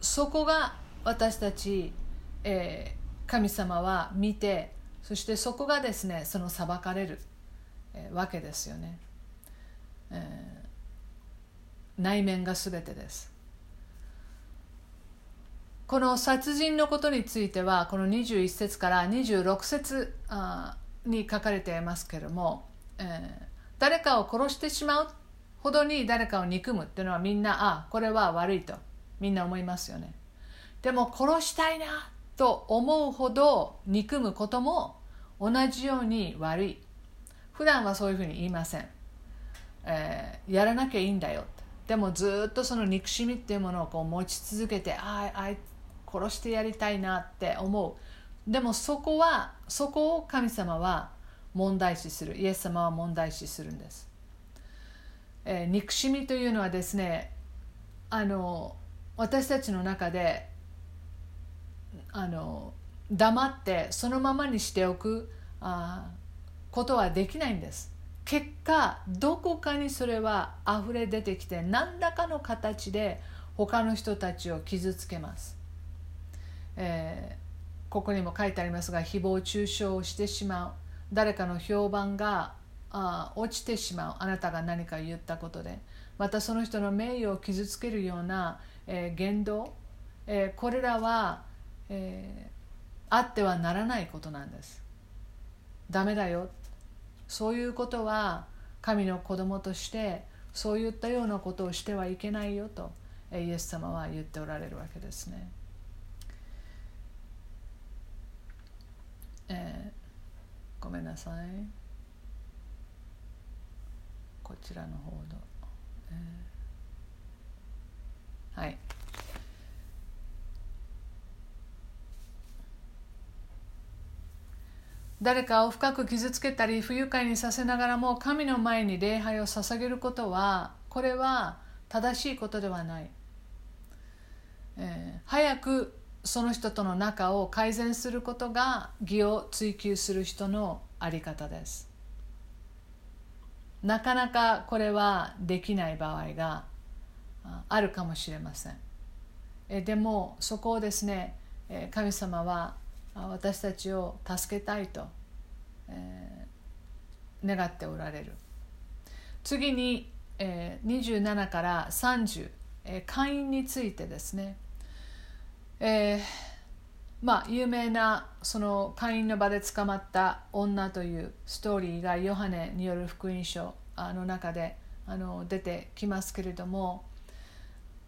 そこが私たち、えー、神様は見てそしてそこがですねその裁かれる、えー、わけですよね、えー、内面が全てです。この殺人のことについてはこの21節から26節に書かれていますけれども、えー、誰かを殺してしまうほどに誰かを憎むっていうのはみんなあこれは悪いとみんな思いますよね。でも殺したいなと思うほど憎むことも同じように悪い。普段はそういうふうに言いません、えー、やらなきゃいいんだよでもずっとその憎しみっていうものをこう持ち続けてああ殺してやりたいなって思う。でもそこはそこを神様は問題視する。イエス様は問題視するんです、えー、憎しみというのはですねあの私たちの中であの黙ってそのままにしておくあことはできないんです。結果どこかにそれは溢れ出てきて何らかの形で他の人たちを傷つけます、えー、ここにも書いてありますが誹謗中傷をしてしまう。誰かの評判があ落ちてしまう。あなたが何か言ったことで。またその人の名誉を傷つけるような、えー、言動、えー、これらは、えー、あってはならないことなんです。ダメだよ。そういうことは神の子供としてそういったようなことをしてはいけないよとイエス様は言っておられるわけですね。えー、ごめんなさい。こちらの方の、えー、はい。誰かを深く傷つけたり不愉快にさせながらも神の前に礼拝を捧げることはこれは正しいことではない、えー、早くその人との仲を改善することが義を追求する人の在り方です。なかなかこれはできない場合があるかもしれません。えでもそこをですね神様は私たちを助けたいと、えー、願っておられる。次に、えー、27から30、えー、会員についてですね、えー、まあ有名なその会員の場で捕まった女というストーリーがヨハネによる福音書の中であの出てきますけれども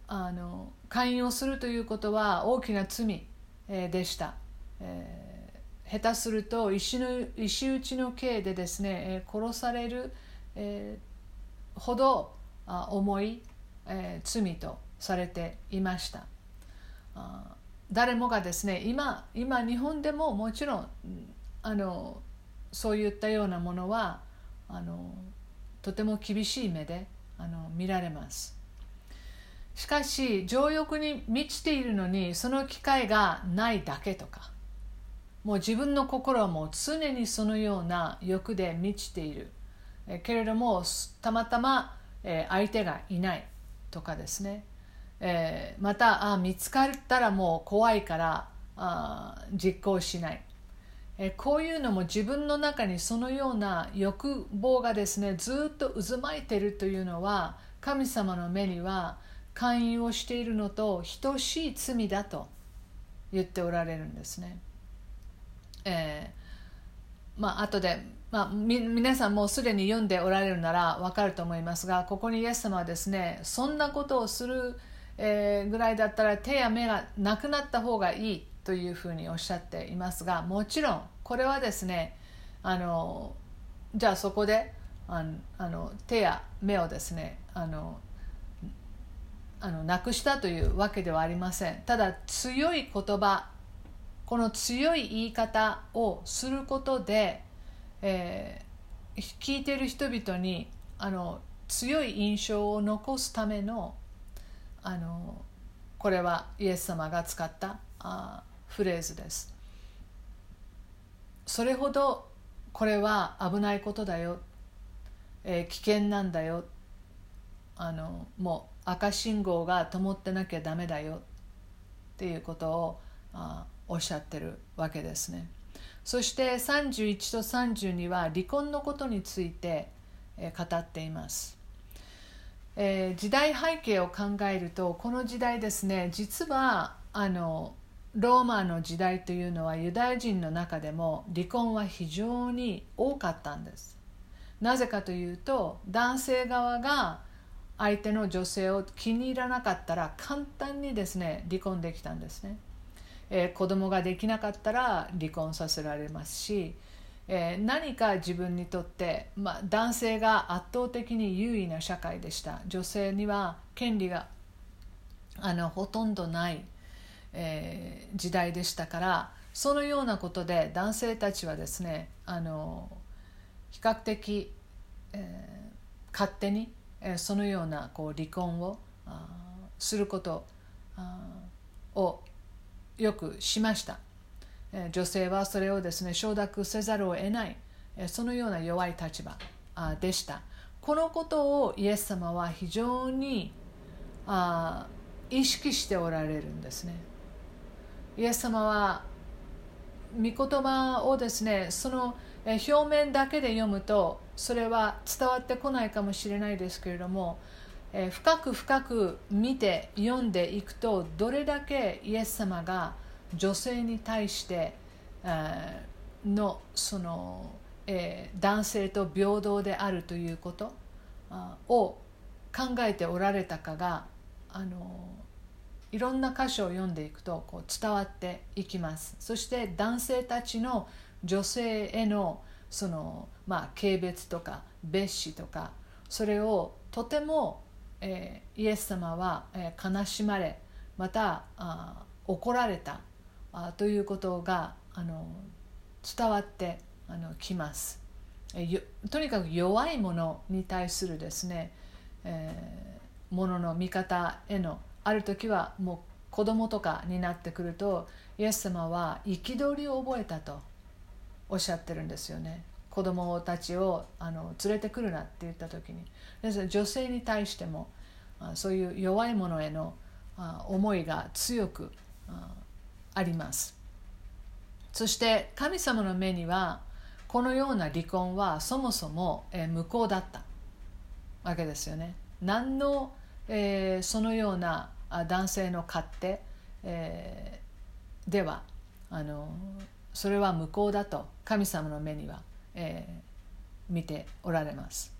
あの会員をするということは大きな罪、でした。えー、下手すると石の石打ちの刑でですね、殺される、えー、ほど重い、えー、罪とされていました。あ誰もがですね今今日本でももちろんあのそういったようなものはあのとても厳しい目であの見られます。しかし情欲に満ちているのにその機会がないだけとかもう自分の心はもう常にそのような欲で満ちている。えけれどもたまたま、え相手がいないとかですね、えまたあ見つかったらもう怖いからあ実行しない、えこういうのも自分の中にそのような欲望がですねずっと渦巻いてるというのは神様の目には勧誘をしているのと等しい罪だと言っておられるんですね。えー、まあ後で、まあ、み皆さんもうすでに読んでおられるなら分かると思いますがここにイエス様はですねそんなことをする、えー、ぐらいだったら手や目がなくなった方がいいというふうにおっしゃっていますがもちろんこれはですねあのじゃあそこであの手や目をですねあのあのなくしたというわけではありません。ただ強い言葉この強い言い方をすることで、えー、聞いている人々にあの強い印象を残すためのあのこれはイエス様が使ったあフレーズです。それほどこれは危ないことだよ、えー、危険なんだよ。あのもう赤信号が灯ってなきゃダメだよ。っていうことをあおっしゃってるわけですね。そして31と32は離婚のことについて語っています、えー、時代背景を考えるとこの時代ですね実はあのローマの時代というのはユダヤ人の中でも離婚は非常に多かったんです。なぜかというと男性側が相手の女性を気に入らなかったら簡単にですね離婚できたんですね。えー、子供ができなかったら離婚させられますし、えー、何か自分にとって、まあ、男性が圧倒的に優位な社会でした。女性には権利があのほとんどない、えー、時代でしたからそのようなことで男性たちはですねあの比較的、えー、勝手に、えー、そのようなこう離婚をすることをよくしました。女性はそれをですね承諾せざるを得ないそのような弱い立場でした。このことをイエス様は非常にあ意識しておられるんですね。イエス様は御言葉をですねその表面だけで読むとそれは伝わってこないかもしれないですけれども、深く深く見て読んでいくとどれだけイエス様が女性に対して、のその、え、男性と平等であるということを考えておられたかがあのいろんな箇所を読んでいくとこう伝わっていきます。そして男性たちの女性へのその、まあ、軽蔑とか蔑視とかそれをとても、えー、イエス様は、えー、悲しまれまたあ怒られた。あということがあの伝わってあのきます、とにかく弱いものに対するですね、えー、ものの見方へのある時はもう子供とかになってくるとイエス様は憤りを覚えたとおっしゃってるんですよね。子供たちをあの連れてくるなって言った時に。ですから女性に対してもそういう弱い者への思いが強くあります。そして神様の目にはこのような離婚はそもそも無効だったわけですよね。何の、えー、そのような男性の勝手、えー、ではあのそれは無効だと神様の目には、えー、見ておられます。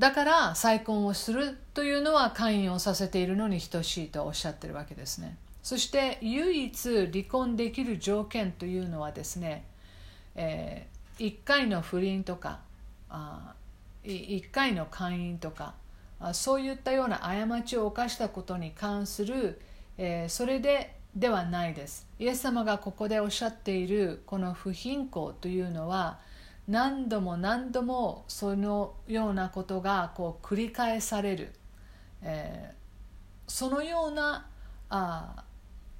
だから再婚をするというのは会員をさせているのに等しいとおっしゃってるわけですね。そして唯一離婚できる条件というのはですね、えー、1回の不倫とかあ1回の会員とかあそういったような過ちを犯したことに関する、えー、それでではないです。イエス様がここでおっしゃっているこの不貧困というのは何度も何度もそのようなことがこう繰り返される、えー、そのようなあ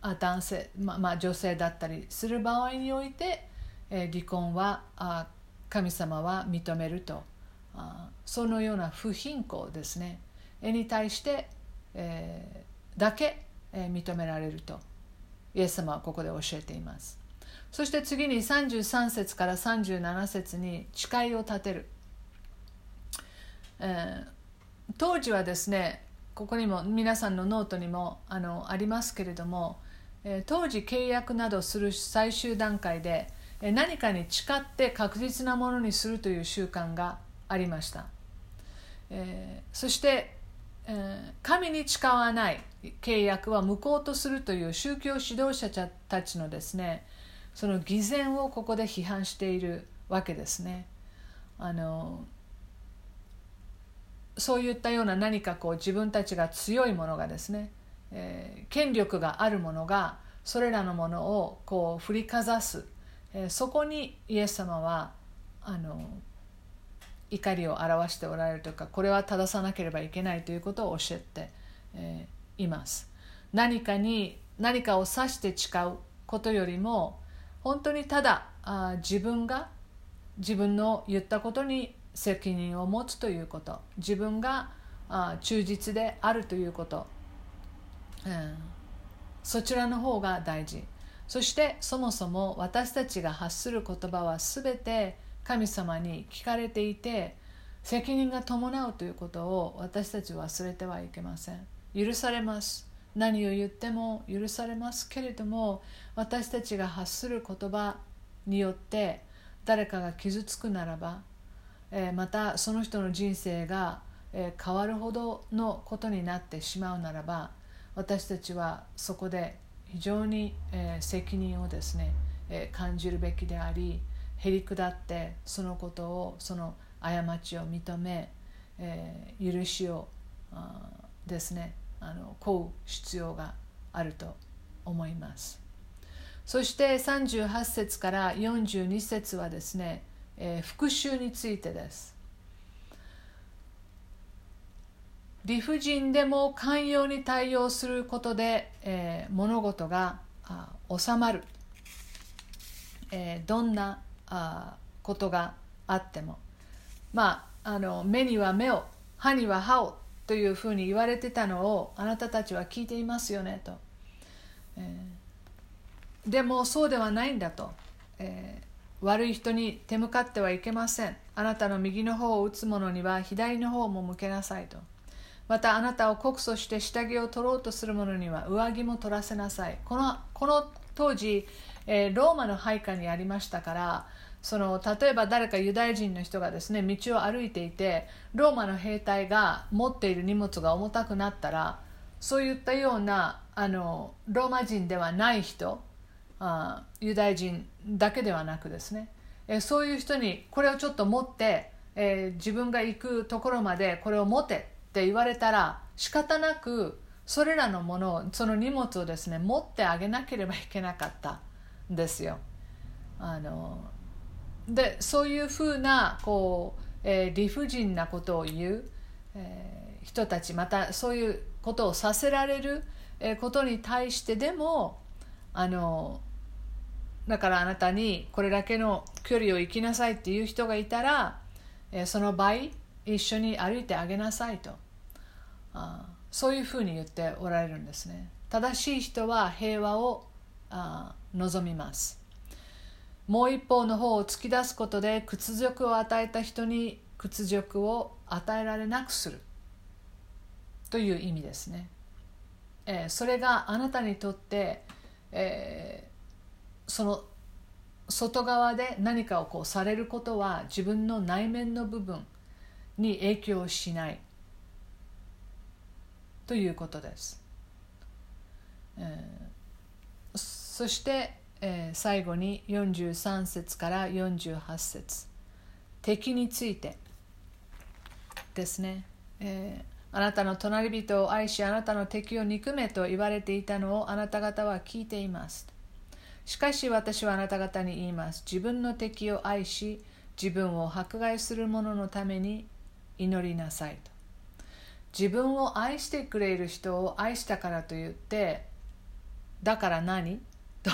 あ男性、ままあ、女性だったりする場合において、えー、離婚はあ神様は認めると。あそのような不貧困ですね。に対して、えー、だけ、えー、認められると。イエス様はここで教えています。そして次に33節から37節に誓いを立てる、えー、当時はですねここにも皆さんのノートにもあのありますけれども、当時契約などする最終段階で、何かに誓って確実なものにするという習慣がありました、え、そして神に誓わない契約は無効とするという宗教指導者たちのですねその偽善をここで批判しているわけですね。あのそういったような何かこう自分たちが強いものがですね、えー、権力があるものがそれらのものをこう振りかざす、えー、そこにイエス様はあの怒りを表しておられるというかこれは正さなければいけないということを教えて、えー、います。何かに何かを指して誓うことよりも本当にただあ自分が自分の言ったことに責任を持つということ自分があ忠実であるということ、うん、そちらの方が大事。そしてそもそも私たちが発する言葉は全て神様に聞かれていて責任が伴うということを私たち忘れてはいけません。許されます。何を言っても許されますけれども私たちが発する言葉によって誰かが傷つくならば、えー、またその人の人生が、えー、変わるほどのことになってしまうならば私たちはそこで非常に、え、責任をですね、え感じるべきでありへり下ってそのことをその過ちを認め、え許しをですねあの請う必要があると思います。そして38節から42節はですね、え、復讐についてです。理不尽でも寛容に対応することで、えー、物事が収まる、えー、どんなあことがあっても。まああの目には目を歯には歯をというふうに言われてたのをあなたたちは聞いていますよねと、えー、でもそうではないんだと、えー、悪い人に手向かってはいけません。あなたの右の方を打つ者には左の方も向けなさいと。またあなたを告訴して下着を取ろうとする者には上着も取らせなさい。このこの当時、えー、ローマの配下にありましたからその例えば誰かユダヤ人の人がですね道を歩いていてローマの兵隊が持っている荷物が重たくなったらそういったようなあのローマ人ではない人あユダヤ人だけではなくですね、えー、そういう人にこれをちょっと持って、えー、自分が行くところまでこれを持てって言われたら仕方なくそれらのものをその荷物をですね持ってあげなければいけなかったんですよ。あのでそういうふうなこう、えー、理不尽なことを言う、えー、人たちまたそういうことをさせられる、えー、ことに対してでもあのだからあなたにこれだけの距離を行きなさいっていう人がいたら、えー、その倍一緒に歩いてあげなさいとあそういうふうに言っておられるんですね。正しい人は平和をあ望みます。もう一方の方を突き出すことで屈辱を与えた人に屈辱を与えられなくする。という意味ですね、えー、それがあなたにとって、えー、その外側で何かをこうされることは自分の内面の部分に影響しない。ということです、えー、そしてえー、最後に43節から48節。敵についてですね、えー、あなたの隣人を愛しあなたの敵を憎めと言われていたのをあなた方は聞いています。しかし私はあなた方に言います。自分の敵を愛し自分を迫害する者のために祈りなさいと。自分を愛してくれる人を愛したからといってだから何？と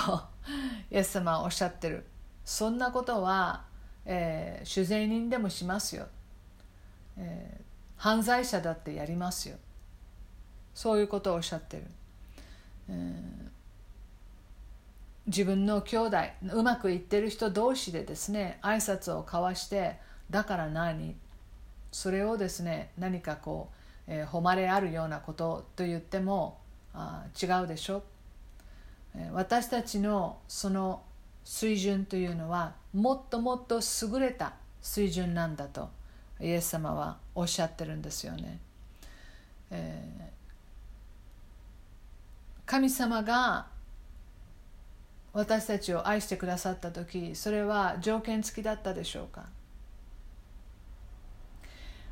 イエス様はおっしゃってる。そんなことは、えー、主税人でもしますよ、えー、犯罪者だってやりますよ。そういうことをおっしゃってる、えー、自分の兄弟うまくいってる人同士でですね挨拶を交わしてだから何？それをですね何かこう、えー、誉れあるようなことと言ってもあ違うでしょ？私たちのその水準というのはもっともっと優れた水準なんだとイエス様はおっしゃってるんですよね。えー、神様が私たちを愛してくださった時それは条件付きだったでしょうか？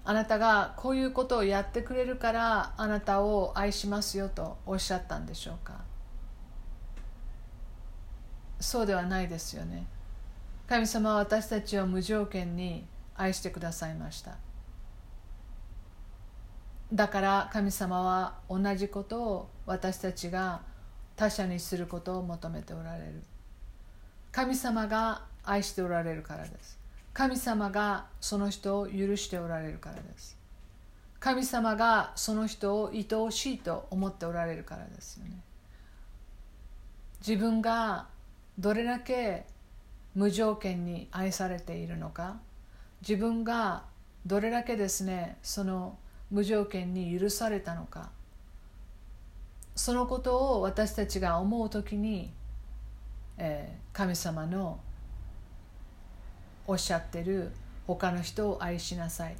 あなたがこういうことをやってくれるからあなたを愛しますよとおっしゃったんでしょうか？そうではないですよね。神様は私たちを無条件に愛してくださいました。だから神様は同じことを私たちが他者にすることを求めておられる。神様が愛しておられるからです。神様がその人を許しておられるからです。神様がその人を愛おしいと思っておられるからですよね。自分がどれだけ無条件に愛されているのか。自分がどれだけですねその無条件に許されたのか。そのことを私たちが思う時に、えー、神様のおっしゃってる他の人を愛しなさい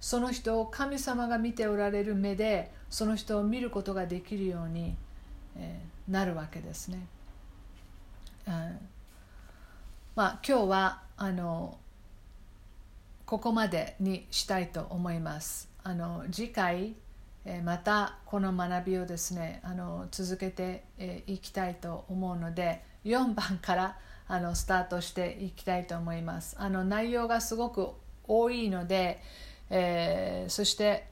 その人を神様が見ておられる目でその人を見ることができるように、なるわけですね。うん、まあ今日はあのここまでにしたいと思います。あの次回またこの学びをですねあの続けていきたいと思うので4番からあのスタートしていきたいと思います。あの内容がすごく多いので、えー、そして、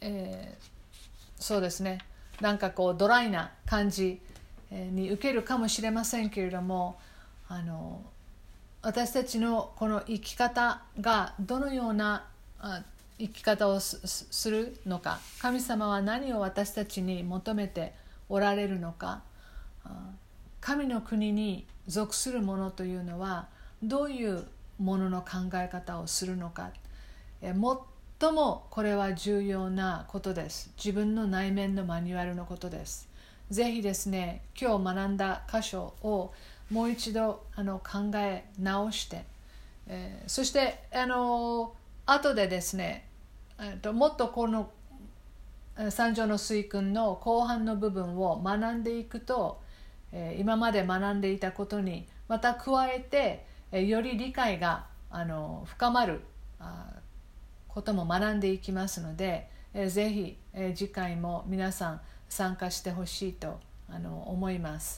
えー、そうですねなんかこうドライな感じに受けるかもしれませんけれどもあの私たちのこの生き方がどのような生き方をするのか神様は何を私たちに求めておられるのか神の国に属するものというのはどういうものの考え方をするのか。最もこれは重要なことです。自分の内面のマニュアルのことです。ぜひですね今日学んだ箇所をもう一度あの考え直して、えー、そしてあの後でですねともっとこの三条の水訓の後半の部分を学んでいくと、え、今まで学んでいたことにまた加えて、え、より理解があの深まることも学んでいきますので、えー、ぜひ、え、次回も皆さん参加してほしいとあの思います。